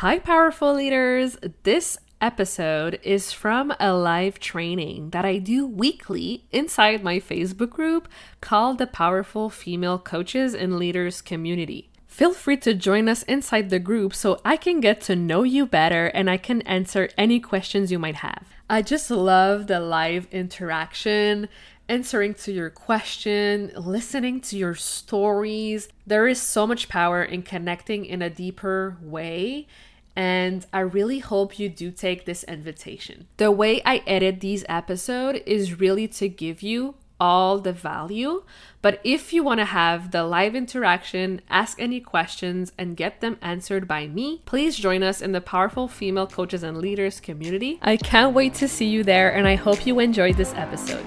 Hi, powerful leaders. This episode is from a live training that I do weekly inside my Facebook group called the Powerful Female Coaches and Leaders Community. Feel free to join us inside the group so I can get to know you better and I can answer any questions you might have. I just love the live interaction answering to your question, listening to your stories. There is so much power in connecting in a deeper way. And I really hope you do take this invitation. The way I edit these episodes is really to give you all the value. But if you want to have the live interaction, ask any questions, and get them answered by me, please join us in the Powerful Female Coaches and Leaders community. I can't wait to see you there, and I hope you enjoyed this episode.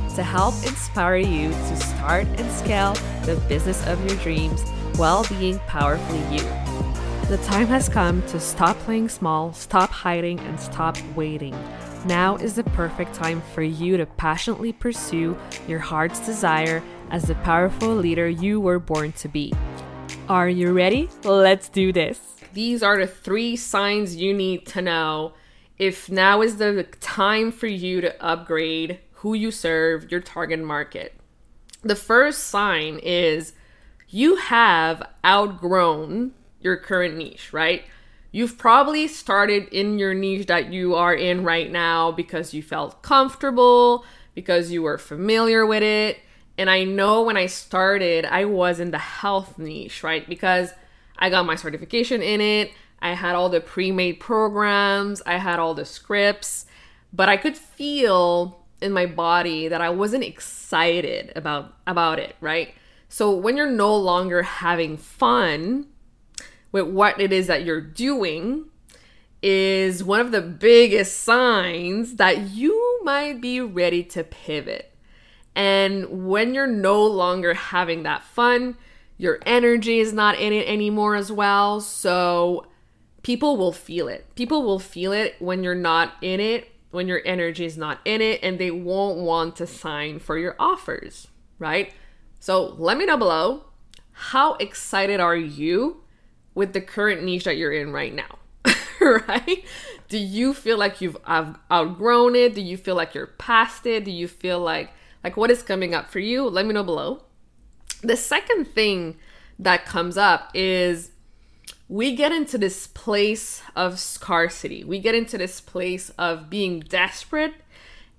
to help inspire you to start and scale the business of your dreams while being powerfully you. The time has come to stop playing small, stop hiding, and stop waiting. Now is the perfect time for you to passionately pursue your heart's desire as the powerful leader you were born to be. Are you ready? Let's do this. These are the three signs you need to know if now is the time for you to upgrade who you serve, your target market. The first sign is you have outgrown your current niche, right? You've probably started in your niche that you are in right now because you felt comfortable, because you were familiar with it. And I know when I started, I was in the health niche, right? Because I got my certification in it. I had all the pre made programs, I had all the scripts, but I could feel in my body that I wasn't excited about about it, right? So when you're no longer having fun with what it is that you're doing is one of the biggest signs that you might be ready to pivot. And when you're no longer having that fun, your energy is not in it anymore as well. So people will feel it. People will feel it when you're not in it when your energy is not in it and they won't want to sign for your offers, right? So let me know below how excited are you with the current niche that you're in right now, right? Do you feel like you've outgrown it? Do you feel like you're past it? Do you feel like like what is coming up for you? Let me know below. The second thing that comes up is we get into this place of scarcity. We get into this place of being desperate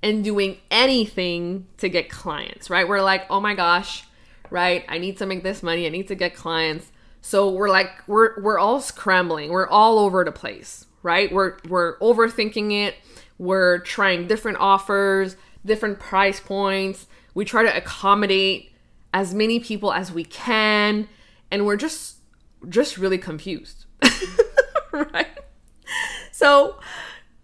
and doing anything to get clients, right? We're like, oh my gosh, right? I need to make this money. I need to get clients. So we're like, we're we're all scrambling. We're all over the place, right? We're we're overthinking it. We're trying different offers, different price points. We try to accommodate as many people as we can, and we're just just really confused. right? So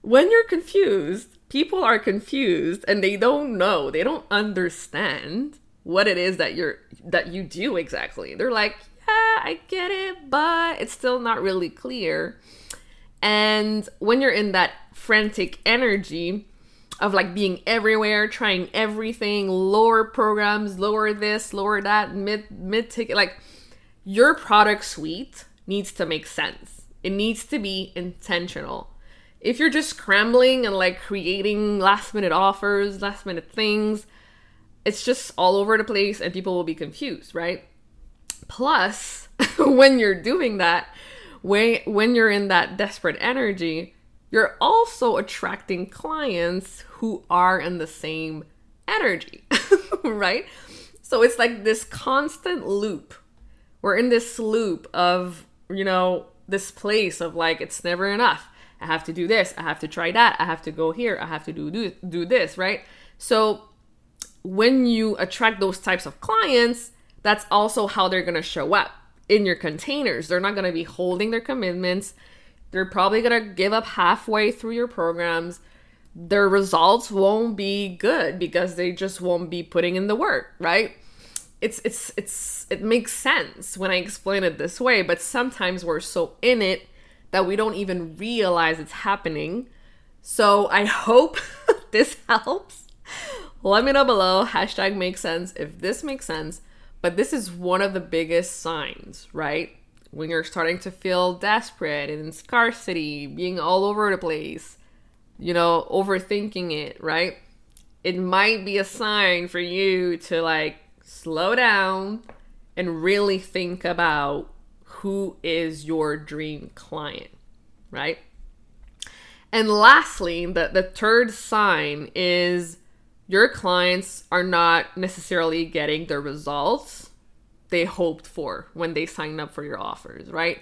when you're confused, people are confused and they don't know, they don't understand what it is that you're that you do exactly. They're like, "Yeah, I get it, but it's still not really clear." And when you're in that frantic energy of like being everywhere, trying everything, lower programs, lower this, lower that, mid mid ticket like your product suite needs to make sense. It needs to be intentional. If you're just scrambling and like creating last minute offers, last minute things, it's just all over the place and people will be confused, right? Plus, when you're doing that, when when you're in that desperate energy, you're also attracting clients who are in the same energy, right? So it's like this constant loop we're in this loop of, you know, this place of like it's never enough. I have to do this, I have to try that, I have to go here, I have to do do, do this, right? So when you attract those types of clients, that's also how they're going to show up in your containers. They're not going to be holding their commitments. They're probably going to give up halfway through your programs. Their results won't be good because they just won't be putting in the work, right? It's it's it's it makes sense when I explain it this way, but sometimes we're so in it that we don't even realize it's happening. So I hope this helps. Let me know below. Hashtag makes sense if this makes sense. But this is one of the biggest signs, right? When you're starting to feel desperate and in scarcity, being all over the place, you know, overthinking it, right? It might be a sign for you to like slow down and really think about who is your dream client, right? And lastly, the, the third sign is your clients are not necessarily getting the results they hoped for when they signed up for your offers, right?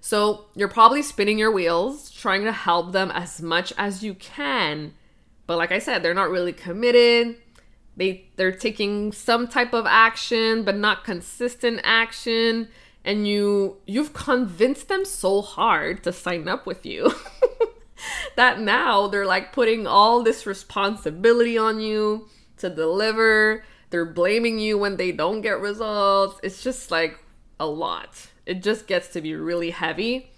So you're probably spinning your wheels, trying to help them as much as you can. But like I said, they're not really committed. They they're taking some type of action, but not consistent action. And you you've convinced them so hard to sign up with you. that now they're like putting all this responsibility on you to deliver. They're blaming you when they don't get results. It's just like a lot. It just gets to be really heavy.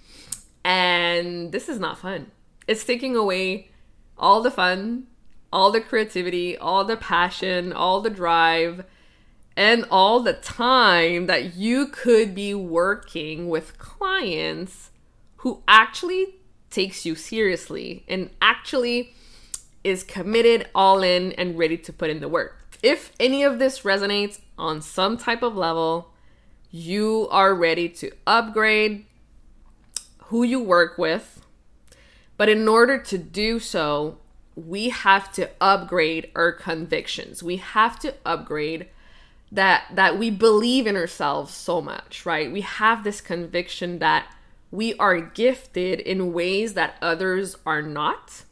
And this is not fun. It's taking away all the fun, all the creativity, all the passion, all the drive, and all the time that you could be working with clients who actually takes you seriously and actually is committed, all in, and ready to put in the work. If any of this resonates on some type of level, you are ready to upgrade who you work with. But in order to do so, we have to upgrade our convictions. We have to upgrade that that we believe in ourselves so much, right? We have this conviction that we are gifted in ways that others are not.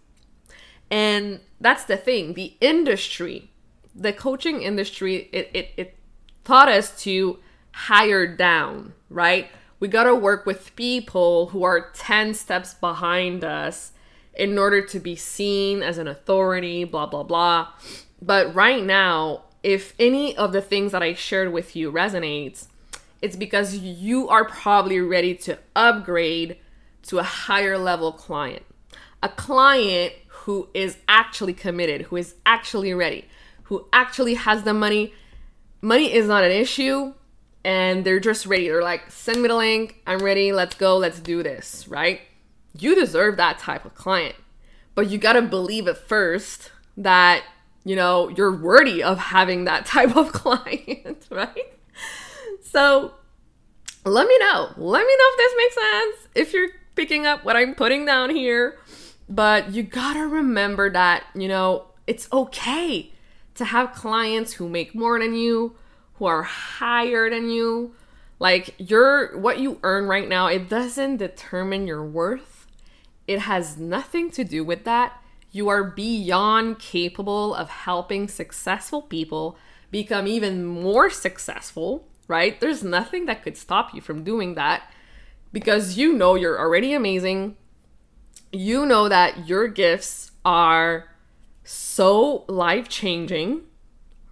And that's the thing. The industry, the coaching industry, it, it, it taught us to hire down, right? We got to work with people who are 10 steps behind us in order to be seen as an authority, blah, blah, blah. But right now, if any of the things that I shared with you resonates, it's because you are probably ready to upgrade to a higher level client. A client who is actually committed, who is actually ready, who actually has the money. Money is not an issue, and they're just ready. They're like, send me the link, I'm ready, let's go, let's do this, right? You deserve that type of client. But you gotta believe at first that, you know, you're worthy of having that type of client, right? So let me know. Let me know if this makes sense. If you're picking up what I'm putting down here. But you gotta remember that, you know, it's okay to have clients who make more than you, who are higher than you. Like your what you earn right now, it doesn't determine your worth. It has nothing to do with that. You are beyond capable of helping successful people become even more successful right? There's nothing that could stop you from doing that because you know you're already amazing. You know that your gifts are so life changing,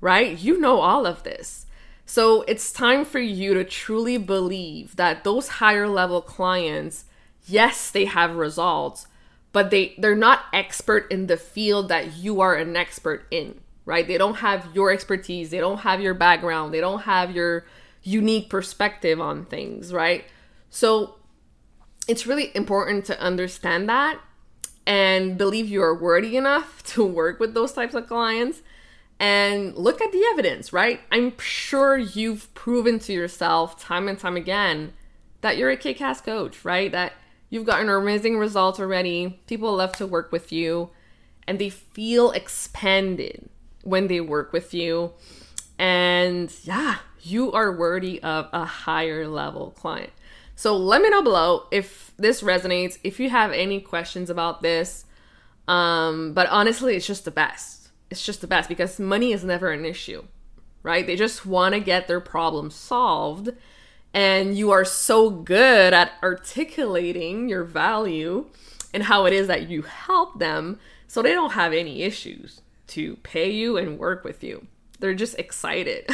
right? You know all of this. So it's time for you to truly believe that those higher level clients, yes, they have results, but they they're not expert in the field that you are an expert in, right? They don't have your expertise, they don't have your background, they don't have your unique perspective on things, right? So it's really important to understand that and believe you are worthy enough to work with those types of clients and look at the evidence, right? I'm sure you've proven to yourself time and time again that you're a kick ass coach, right? That you've gotten amazing results already. People love to work with you and they feel expanded when they work with you. And yeah, you are worthy of a higher level client. So let me know below if this resonates, if you have any questions about this. Um, but honestly, it's just the best. It's just the best because money is never an issue, right? They just want to get their problem solved. And you are so good at articulating your value and how it is that you help them so they don't have any issues to pay you and work with you. They're just excited.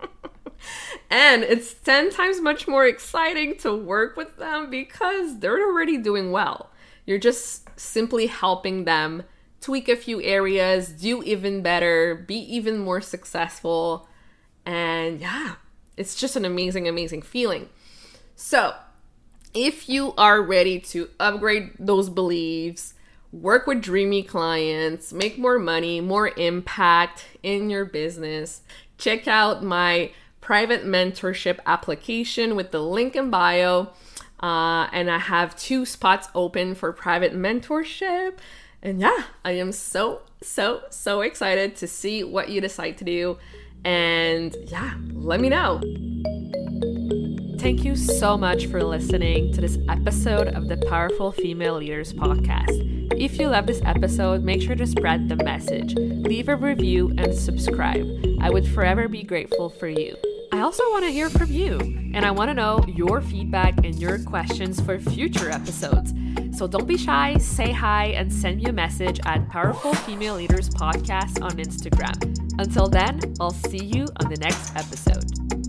and it's 10 times much more exciting to work with them because they're already doing well. You're just simply helping them tweak a few areas, do even better, be even more successful. And yeah, it's just an amazing, amazing feeling. So, if you are ready to upgrade those beliefs, work with dreamy clients, make more money, more impact in your business, check out my private mentorship application with the link in bio. Uh, and I have two spots open for private mentorship. And yeah, I am so, so, so excited to see what you decide to do. And yeah, let me know. Thank you so much for listening to this episode of the Powerful Female Leaders podcast. If you love this episode, make sure to spread the message, leave a review, and subscribe. I would forever be grateful for you. I also want to hear from you, and I want to know your feedback and your questions for future episodes. So don't be shy, say hi, and send me a message at Powerful Female Leaders Podcast on Instagram. Until then, I'll see you on the next episode.